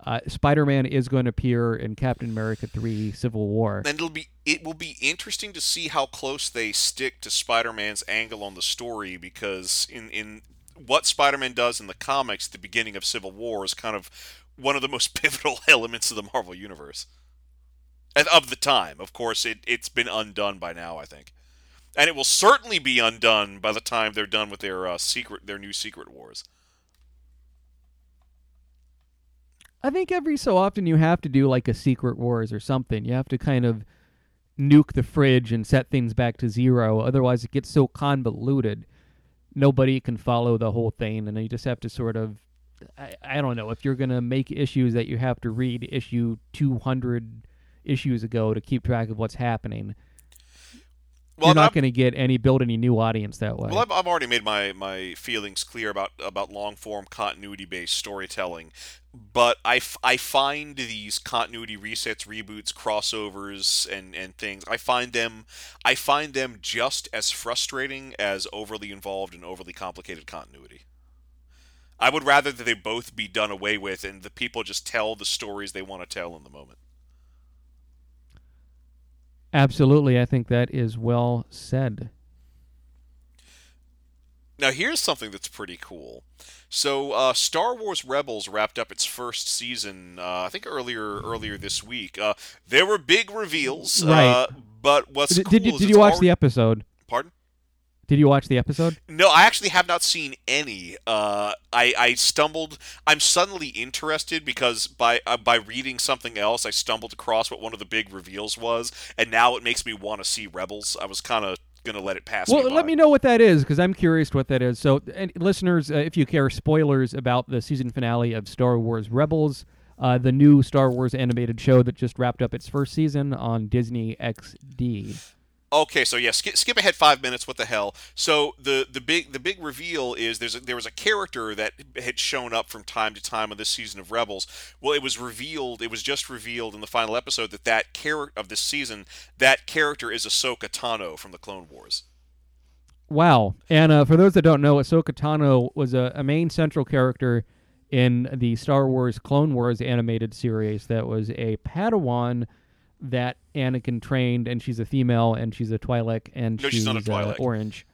uh, Spider-Man is going to appear in Captain America 3 Civil War. And it'll be it will be interesting to see how close they stick to Spider-Man's angle on the story because in in what Spider-Man does in the comics, at the beginning of Civil War is kind of one of the most pivotal elements of the Marvel universe. And of the time, of course, it it's been undone by now, I think, and it will certainly be undone by the time they're done with their uh, secret, their new Secret Wars. I think every so often you have to do like a Secret Wars or something. You have to kind of nuke the fridge and set things back to zero. Otherwise, it gets so convoluted, nobody can follow the whole thing, and you just have to sort of. I, I don't know if you're gonna make issues that you have to read issue 200 issues ago to keep track of what's happening. Well, you're I'm- not going to get any build any new audience that way. Well, I've, I've already made my, my feelings clear about about long form continuity based storytelling, but I, f- I find these continuity resets, reboots, crossovers, and, and things I find them I find them just as frustrating as overly involved and overly complicated continuity. I would rather that they both be done away with and the people just tell the stories they want to tell in the moment. Absolutely, I think that is well said. Now here's something that's pretty cool. So uh, Star Wars Rebels wrapped up its first season, uh, I think earlier earlier this week. Uh, there were big reveals, Right. uh, but what's Did, cool did you did you watch already- the episode? Did you watch the episode? No, I actually have not seen any. Uh, I, I stumbled. I'm suddenly interested because by uh, by reading something else, I stumbled across what one of the big reveals was, and now it makes me want to see Rebels. I was kind of gonna let it pass. Well, me let me know what that is because I'm curious what that is. So, and listeners, uh, if you care, spoilers about the season finale of Star Wars Rebels, uh, the new Star Wars animated show that just wrapped up its first season on Disney XD. Okay, so yeah, skip, skip ahead five minutes. What the hell? So the the big the big reveal is there's a, there was a character that had shown up from time to time on this season of Rebels. Well, it was revealed. It was just revealed in the final episode that that character of this season, that character is Ahsoka Tano from the Clone Wars. Wow. And uh, for those that don't know, Ahsoka Tano was a, a main central character in the Star Wars Clone Wars animated series that was a Padawan that Anakin trained, and she's a female, and she's a Twi'lek, and No, she's she's, not a uh, orange.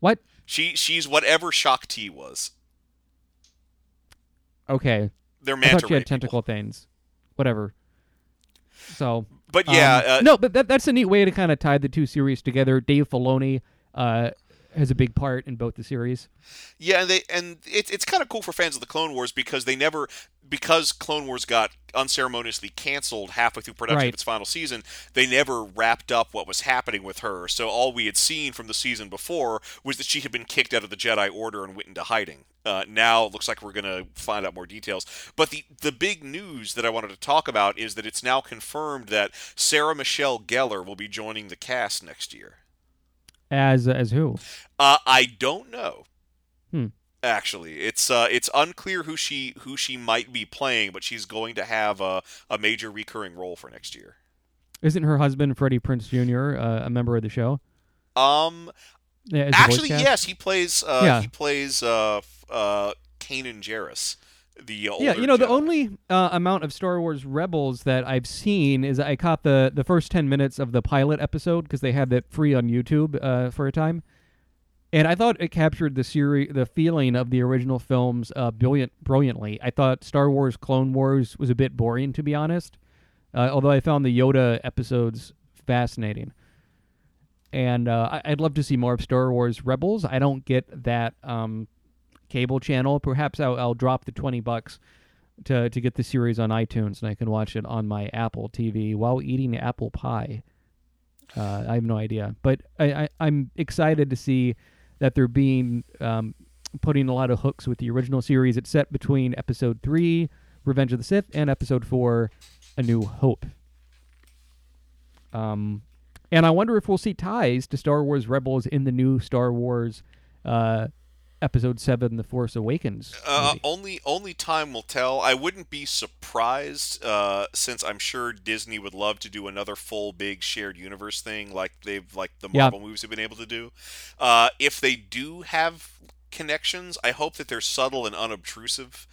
What? She she's whatever Shaak Ti was. Okay. They're I manta thought she had tentacle people. things. Whatever. So. But yeah, um, uh, no, but that, that's a neat way to kind of tie the two series together. Dave Filoni uh, has a big part in both the series. Yeah, and they and it's it's kind of cool for fans of the Clone Wars because they never because Clone Wars got unceremoniously canceled halfway through production Right. of its final season. They never wrapped up what was happening with her. So all we had seen from the season before was that she had been kicked out of the Jedi Order and went into hiding. Uh, now it looks like we're going to find out more details. But the the big news that I wanted to talk about is that it's now confirmed that Sarah Michelle Gellar will be joining the cast next year. As as who? Uh, I don't know. Hmm. Actually, it's uh, it's unclear who she who she might be playing, but she's going to have a, a major recurring role for next year. Isn't her husband Freddie Prinze Jr. Uh, a member of the show? Um, Yeah, is the voice actually, yes, he plays uh, Yeah. he plays uh, uh, Kanan Jarrus, the Yeah, you know the only uh, amount of Star Wars Rebels that I've seen is I caught the the first ten minutes of the pilot episode because they had that free on YouTube uh, for a time, and I thought it captured the series, the feeling of the original films, uh, brilliant, brilliantly. I thought Star Wars Clone Wars was a bit boring, to be honest, uh, although I found the Yoda episodes fascinating. And uh, I- I'd love to see more of Star Wars Rebels. I don't get that um, cable channel. Perhaps I'll, I'll drop the twenty bucks to to get the series on iTunes, and I can watch it on my Apple TV while eating apple pie. Uh, I have no idea, but I, I, I'm excited to see that they're being um, putting a lot of hooks with the original series. It's set between Episode Three, Revenge of the Sith, and Episode Four, A New Hope. Um, and I wonder if we'll see ties to Star Wars Rebels in the new Star Wars uh, Episode Seven, The Force Awakens. Uh, only only time will tell. I wouldn't be surprised, uh, since I'm sure Disney would love to do another full big shared universe thing, like they've like the Yeah. Marvel movies have been able to do. Uh, if they do have connections, I hope that they're subtle and unobtrusive.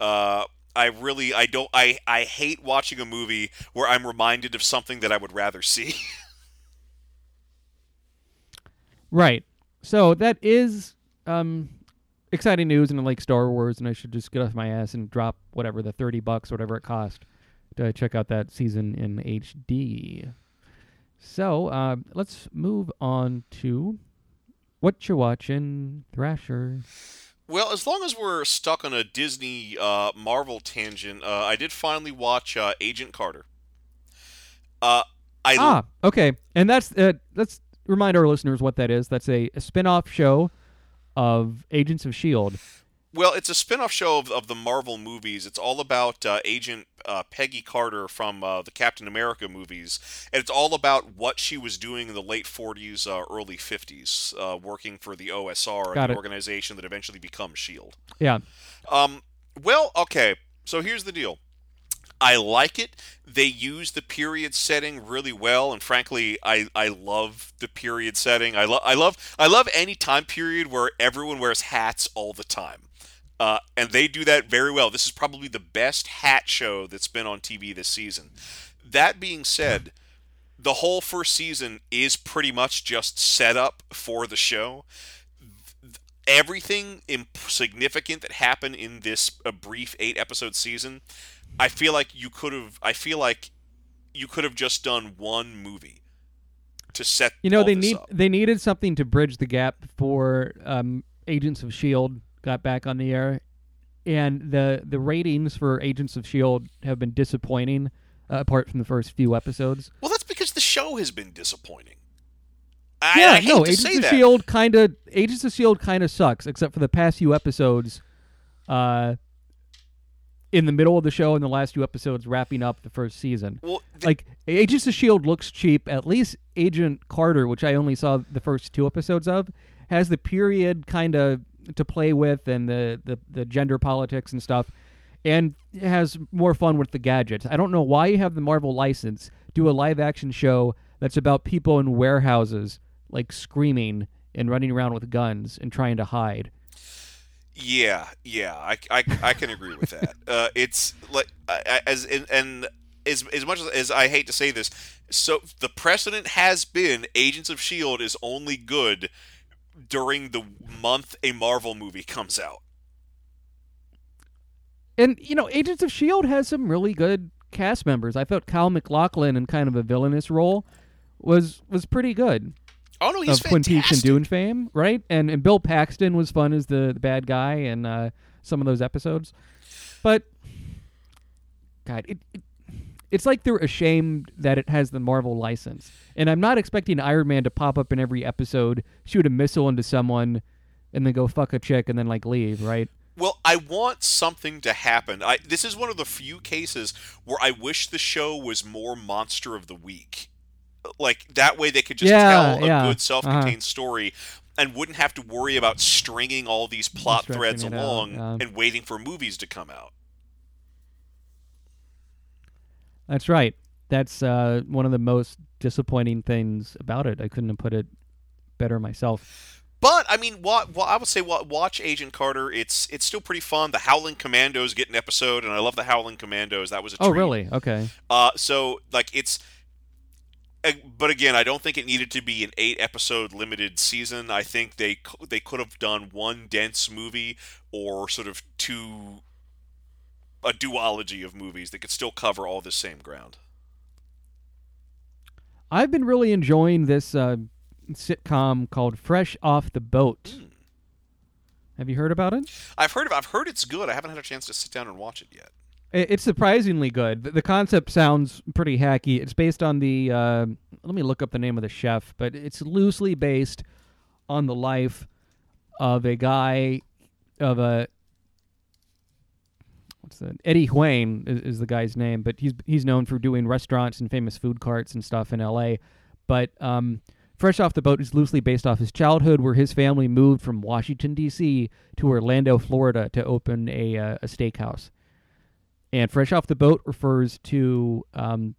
Uh, I really I don't I I hate watching a movie where I'm reminded of something that I would rather see. Right. So that is um, exciting news, and I like Star Wars, and I should just get off my ass and drop whatever the thirty bucks, whatever it cost, to check out that season in HD. So uh, let's move on to what you're watching, Thrasher. Well, as long as we're stuck on a Disney uh, Marvel tangent, uh, I did finally watch uh, Agent Carter. Uh, I ah, okay, and that's uh, let's remind our listeners what that is. That's a, a spin-off show of Agents of Shield. well, it's a spin-off show of, of the Marvel movies. It's all about uh, Agent uh, Peggy Carter from uh, the Captain America movies, and it's all about what she was doing in the late 40s, uh, early 50s, uh, working for the OSR, Got the it. organization that eventually becomes Shield. Yeah, Um, well, okay. So here's the deal. I like it. They use the period setting really well, and frankly, I, I love the period setting. I love I love I love any time period where everyone wears hats all the time, uh, and they do that very well. This is probably the best hat show that's been on TV this season. That being said, the whole first season is pretty much just set up for the show everything imp- significant that happened in this brief eight episode season i feel like you could have i feel like you could have just done one movie to set You know they need up. they needed something to bridge the gap before um, Agents of Shield got back on the air, and the the ratings for Agents of Shield have been disappointing. Uh, apart from the first few episodes, well that's because the show has been disappointing I, yeah, I no, Agents of that. Shield kind of Agents of Shield kind of sucks, except for the past few episodes. Uh, in the middle of the show in the last two episodes, wrapping up the first season. Well, like Agents of Shield looks cheap. At least Agent Carter, which I only saw the first two episodes of, has the period kind of to play with and the, the the gender politics and stuff, and has more fun with the gadgets. I don't know why you have the Marvel license do a live action show that's about people in warehouses like screaming and running around with guns and trying to hide. Yeah, yeah, I, I, I can agree with that. Uh, it's like as and, and as as much as, as I hate to say this, so the precedent has been Agents of Shield is only good during the month a Marvel movie comes out. And you know, Agents of Shield has some really good cast members. I thought Kyle MacLachlan in kind of a villainous role was was pretty good. Oh no, he's of Twin Peaks and fantastic. Dune fame, right? And and Bill Paxton was fun as the, the bad guy in uh, some of those episodes. But God, it, it it's like they're ashamed that it has the Marvel license. And I'm not expecting Iron Man to pop up in every episode, shoot a missile into someone, and then go fuck a chick and then like leave, right? Well, I want something to happen. I this is one of the few cases where I wish the show was more monster of the week. Like that way they could just Yeah, tell a yeah, good self-contained uh-huh. story and wouldn't have to worry about stringing all these plot threads along and waiting for movies to come out. That's right. That's uh, one of the most disappointing things about it. I couldn't have put it better myself. But I mean, wa wa- I would say wa- watch Agent Carter. It's it's still pretty fun. The Howling Commandos get an episode, and I love the Howling Commandos. That was a Oh, really? Okay. Uh, so like it's, but again, I don't think it needed to be an eight episode limited season. I think they they could have done one dense movie or sort of two, a duology of movies that could still cover all the same ground. I've been really enjoying this uh, sitcom called Fresh Off the Boat. Have you heard about it? I've heard of, I've heard it's good. I haven't had a chance to sit down and watch it yet. It's surprisingly good. The- The concept sounds pretty hacky. It's based on the. Uh, let me look up the name of the chef, but it's loosely based on the life of a guy of a. What's that? Eddie Huang is, is the guy's name, but he's he's known for doing restaurants and famous food carts and stuff in L.A. But um, Fresh Off the Boat is loosely based off his childhood, where his family moved from Washington D.C. to Orlando, Florida, to open a uh, a steakhouse. And fresh off the boat refers to um,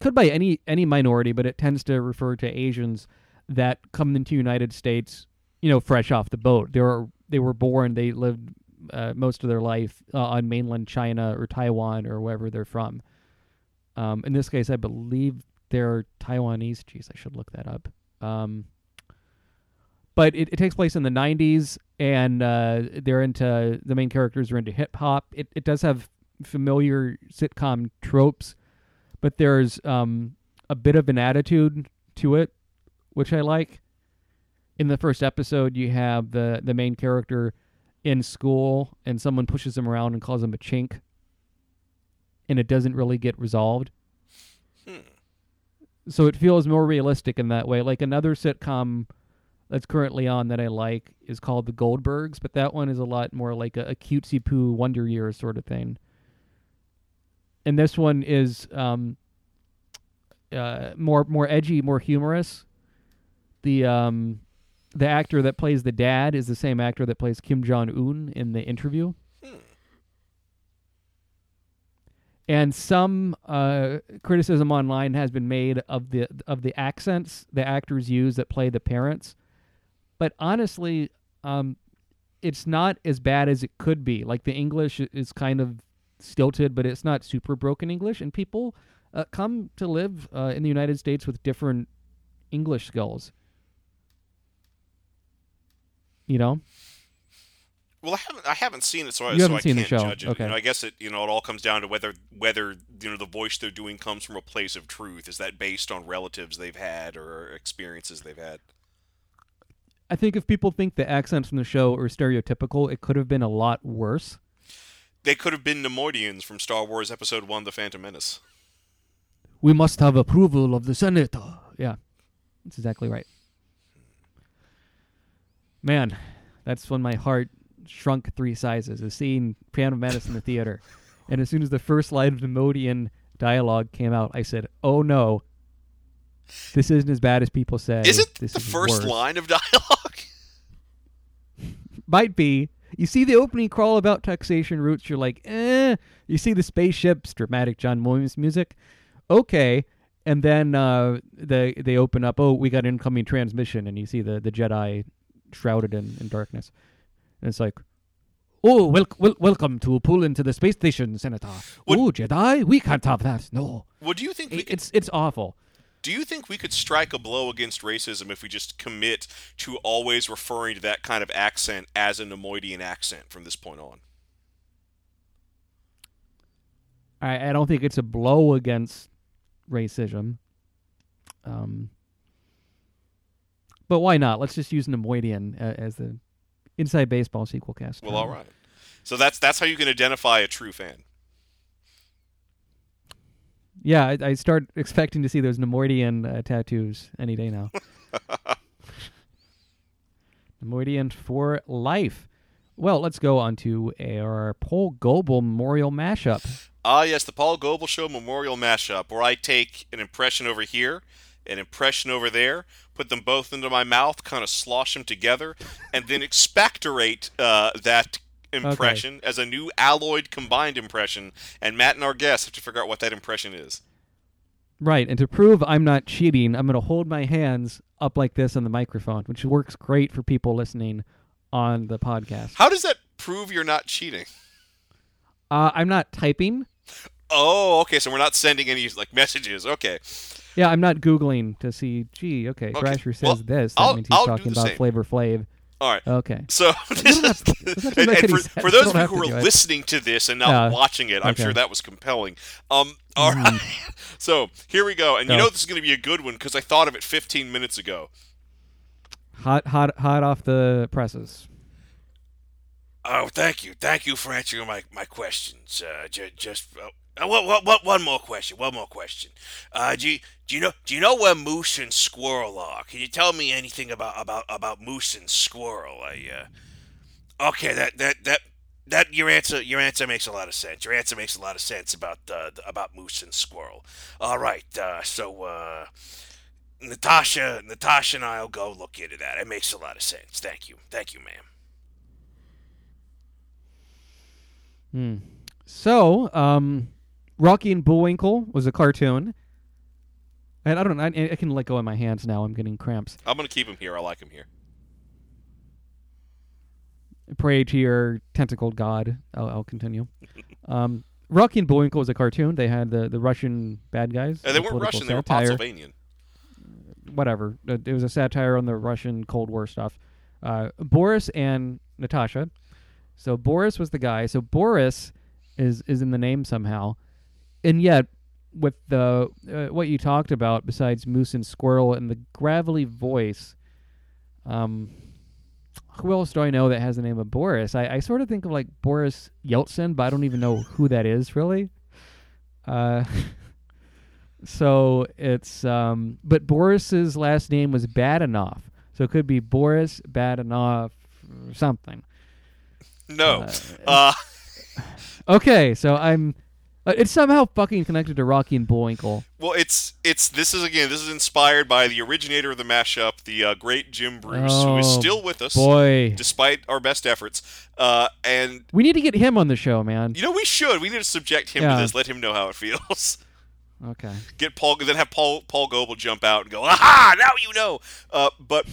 could by any any minority, but it tends to refer to Asians that come into United States, you know, fresh off the boat. They were they were born, they lived uh, most of their life uh, on mainland China or Taiwan or wherever they're from. Um, in this case, I believe they're Taiwanese. Jeez, I should look that up. Um, but it, it takes place in the 90s, and uh, they're into the main characters are into hip hop. It it does have familiar sitcom tropes, but there's um, a bit of an attitude to it, which I like. In the first episode, you have the the main character in school, and someone pushes him around and calls him a chink, and it doesn't really get resolved. So it feels more realistic in that way. Like another sitcom that's currently on that I like is called The Goldbergs, but that one is a lot more like a, a cutesy poo Wonder Years sort of thing. And this one is um, uh, more more edgy, more humorous. The um, the actor that plays the dad is the same actor that plays Kim Jong Un in the interview. And some uh, criticism online has been made of the of the accents the actors use that play the parents, but honestly, um, it's not as bad as it could be. Like the English is kind of stilted, but it's not super broken English, and people uh, come to live uh, in the United States with different English skills. You know, Well, I haven't I haven't seen it, so I, so haven't I seen the can't show. judge it. Okay. You know, I guess it you know it all comes down to whether whether you know the voice they're doing comes from a place of truth. Is that based on relatives they've had or experiences they've had? I think if people think the accents from the show are stereotypical, it could have been a lot worse. They could have been Nemoidians from Star Wars Episode One: The Phantom Menace. We must have approval of the Senate. Yeah, that's exactly right. Man, that's when my heart shrunk three sizes. Is seeing Phantom Menace in the theater, and as soon as the first line of Nemoidian dialogue came out, I said, "Oh no, this isn't as bad as people say." Is it this the is first worse." line of dialogue? Might be. You see the opening crawl about taxation routes, you're like, eh. You see the spaceships, dramatic John Williams music, okay. And then uh, they they open up. Oh, we got incoming transmission, and you see the the Jedi shrouded in, in darkness, and it's like, oh, wel- wel- welcome to pull into the space station, Senator. Oh, Jedi, we can't have that. No, What do you think we It- could, it's it's awful. Do you think we could strike a blow against racism if we just commit to always referring to that kind of accent as a Nemoidian accent from this point on? I, I don't think it's a blow against racism. Um, but why not? Let's just use Nemoidian uh, as the inside baseball sequel cast. Well, all right. So that's that's how you can identify a true fan. Yeah, I, I start expecting to see those Nemoidian uh, tattoos any day now. Nemoidian for life. Well, let's go on to our Paul Goebel Memorial mashup. Ah, yes, the Paul Goebel Show Memorial Mashup, where I take an impression over here, an impression over there, put them both into my mouth, kind of slosh them together, and then expectorate uh, that impression as a new alloyed combined impression. And Matt and our guests have to figure out what that impression is. Right, and to prove I'm not cheating, I'm going to hold my hands up like this on the microphone, which works great for people listening on the podcast. How does that prove you're not cheating? Uh, I'm not typing. Oh, okay. So we're not sending any like messages. Okay. Yeah, I'm not googling to see. Gee, okay, Okay, Thrasher says well, this. That I'll- means he's I'll talking about same. Flavor Flav. All right. Okay. So have is, to- doesn't have to and, and for, for those of you who are listening to this and not Yeah. watching it, I'm Okay. sure that was compelling. Um, all right. so here we go, and you know this is going to be a good one because I thought of it 15 minutes ago. Hot, hot, hot off the presses. Oh, thank you, thank you for answering my my questions. Uh, ju- just uh, uh, what, what, what, one more question, one more question. Uh, do you, do you know do you know where moose and squirrel are? Can you tell me anything about about about moose and squirrel? I uh, okay, that that that. That your answer, your answer makes a lot of sense. Your answer makes a lot of sense about uh, about moose and squirrel. All right, uh, so uh, Natasha, Natasha and I'll go look into that. It makes a lot of sense. Thank you, thank you, ma'am. Hmm. So, um, Rocky and Bullwinkle was a cartoon. And I don't know. I, I can let go of my hands now. I'm getting cramps. I'm going to keep him here. I like him here. Pray to your tentacled god. I'll, I'll continue. Um, Rocky and Bullwinkle was a cartoon. They had the, the Russian bad guys. And they the weren't Russian; they were satire. Pennsylvanian. whatever. Uh, It was a satire on the Russian Cold War stuff. Uh, Boris and Natasha. So Boris was the guy. So Boris is is in the name somehow, and yet with the uh, what you talked about besides moose and squirrel and the gravelly voice, um, who else do I know that has the name of Boris? I, I sort of think of like Boris Yeltsin, but I don't even know who that is really. Uh, so it's um, but Boris's last name was Badenov, so it could be Boris Badenov or something. No. Uh, Okay, so I'm. Uh, it's somehow fucking connected to Rocky and Bullwinkle. well, it's it's this is again. This is inspired by the originator of the mashup, the uh, great Jim Bruce, who is Oh, still with us Boy, despite our best efforts. Uh, and we need to get him on the show, man. you know we should. We need to subject him Yeah. to this. Let him know how it feels. Okay. Get Paul, then have Paul Paul Goebel jump out and go, "Aha! Now you know." Uh, but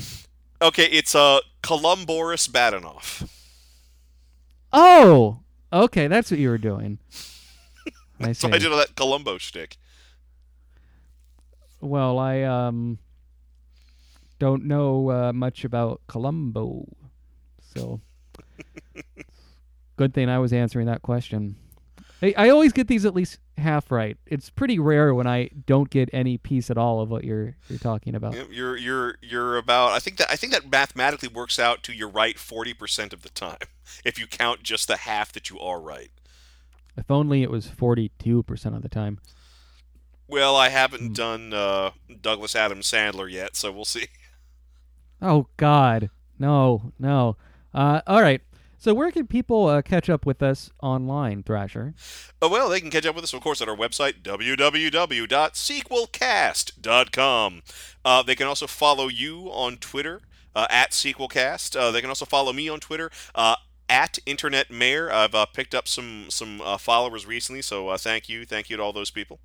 okay, it's uh Columboris Badenov. Oh, okay, that's what you were doing. I So. I did all that Columbo shtick. Well, I um don't know uh, much about Columbo, so good thing I was answering that question. I, I always get these at least half right. It's pretty rare when I don't get any piece at all of what you're you're talking about. You're you're you're about. I think that I think that mathematically works out to you're right forty percent of the time if you count just the half that you are right. If only it was forty-two percent of the time. Well, I haven't Hmm. done uh, Douglas Adams Sandler yet, so we'll see. Oh God, no, no. Uh, all right. So where can people uh, catch up with us online, Thrasher? Uh, well, they can catch up with us, of course, at our website, www.sequelcast.com. Uh, they can also follow you on Twitter uh, at Sequelcast. Uh, they can also follow me on Twitter uh, at Internet Mayor. I've uh, picked up some some uh, followers recently, so uh, thank you, thank you to all those people.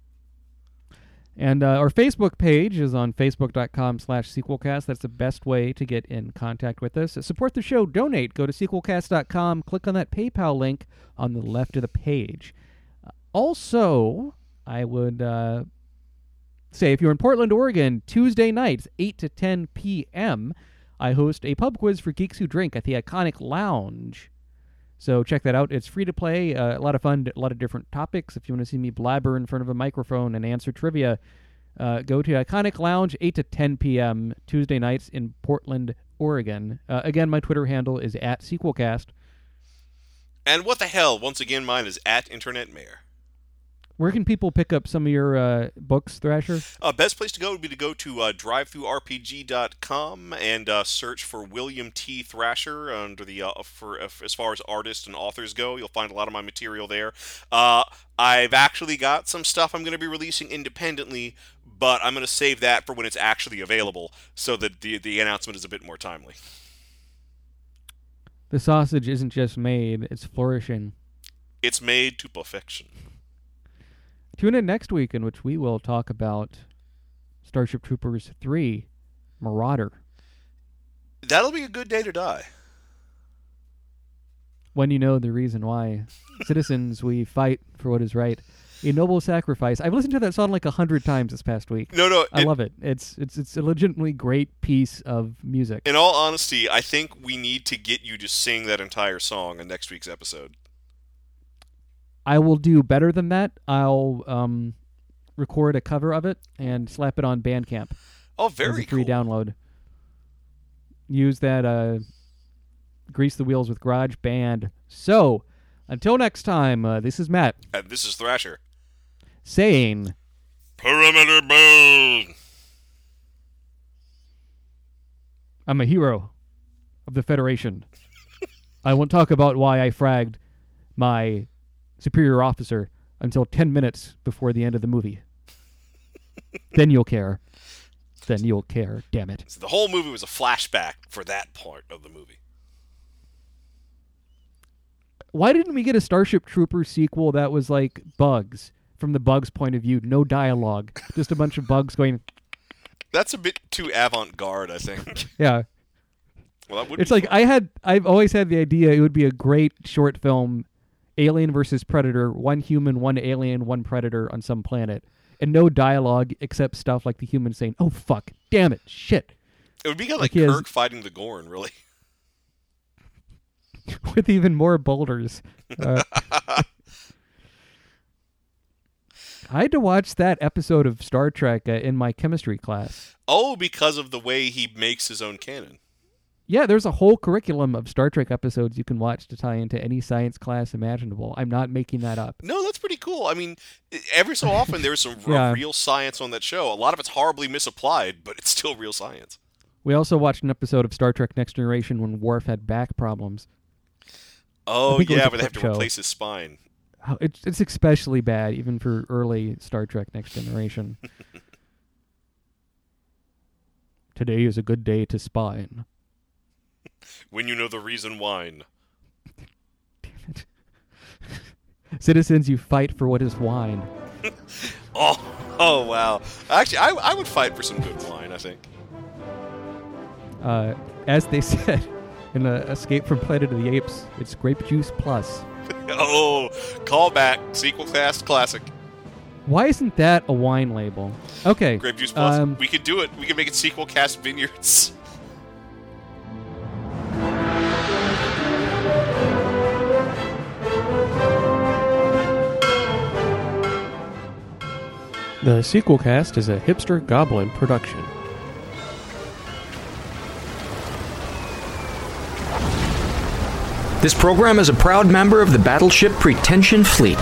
And uh, our Facebook page is on facebook.com slash sequelcast. That's the best way to get in contact with us. Support the show, donate. Go to sequelcast.com, click on that PayPal link on the left of the page. Uh, also, I would uh, say if you're in Portland, Oregon, Tuesday nights, 8 to 10 p.m., I host a pub quiz for geeks who drink at the Iconic Lounge. So check that out. It's free to play. Uh, a lot of fun. A lot of different topics. If you want to see me blabber in front of a microphone and answer trivia, uh, go to Iconic Lounge, 8 to 10 p.m. Tuesday nights in Portland, Oregon. Uh, again, my Twitter handle is at SequelCast. And what the hell? Once again, mine is at Internet Mayor. Where can people pick up some of your uh, books, Thrasher? Uh, best place to go would be to go to uh, drivethrurpg.com and uh, search for William T. Thrasher under the uh, for uh, as far as artists and authors go. You'll find a lot of my material there. Uh, I've actually got some stuff I'm going to be releasing independently, but I'm going to save that for when it's actually available, so that the the announcement is a bit more timely. The sausage isn't just made; it's flourishing. It's made to perfection. Tune in next week, in which we will talk about Starship Troopers 3 Marauder. That'll be a good day to die. When you know the reason why. Citizens, we fight for what is right. A noble sacrifice. I've listened to that song like a hundred times this past week. No, no. I it- love it. It's it's it's a legitimately great piece of music. in all honesty, I think we need to get you to sing that entire song in next week's episode. I will do better than that. I'll um, record a cover of it and slap it on Bandcamp Oh, as a very free cool. download. Use that. Uh, grease the wheels with Garage Band. So, until next time, uh, this is Matt And this is Thrasher. saying. Perimeter build. I'm a hero of the Federation. I won't talk about why I fragged my superior officer until 10 minutes before the end of the movie. then you'll care. Then you'll care, damn it. So the whole movie was a flashback for that part of the movie. Why didn't we get a Starship Trooper sequel that was like bugs from the bugs point of view, no dialogue, just a bunch of bugs going, That's a bit too avant-garde, I think. yeah. Well, that would It's like fun. I had I've always had the idea it would be a great short film Alien versus Predator, one human, one alien, one predator on some planet. And no dialogue except stuff like the human saying, "Oh fuck, damn it, shit," it would be kind of like like he has- Kirk fighting the Gorn, really. with even more boulders. Uh, I had to watch that episode of Star Trek uh, in my chemistry class. Oh, because of the way he makes his own cannon. Yeah, there's a whole curriculum of Star Trek episodes you can watch to tie into any science class imaginable. I'm not making that up. No, that's pretty cool. I mean, every so often there's some Yeah. real science on that show. A lot of it's horribly misapplied, but it's still real science. We also watched an episode of Star Trek Next Generation when Worf had back problems. Oh think it was yeah, but they have to show. replace his spine. It's, it's especially bad, even for early Star Trek Next Generation. Today is a good day to spine. When you know the reason why. Citizens, you fight for what is wine. Oh, oh wow. Actually, I, I would fight for some good wine. I think. Uh, as they said in uh, Escape from Planet of the Apes, it's grape juice plus. Oh, callback sequel cast classic. Why isn't that a wine label? Okay. Grape Juice Plus. Um, we could do it. We could make it sequel cast vineyards. The sequel cast is a hipster goblin production. This program is a proud member of the Battleship Pretension Fleet.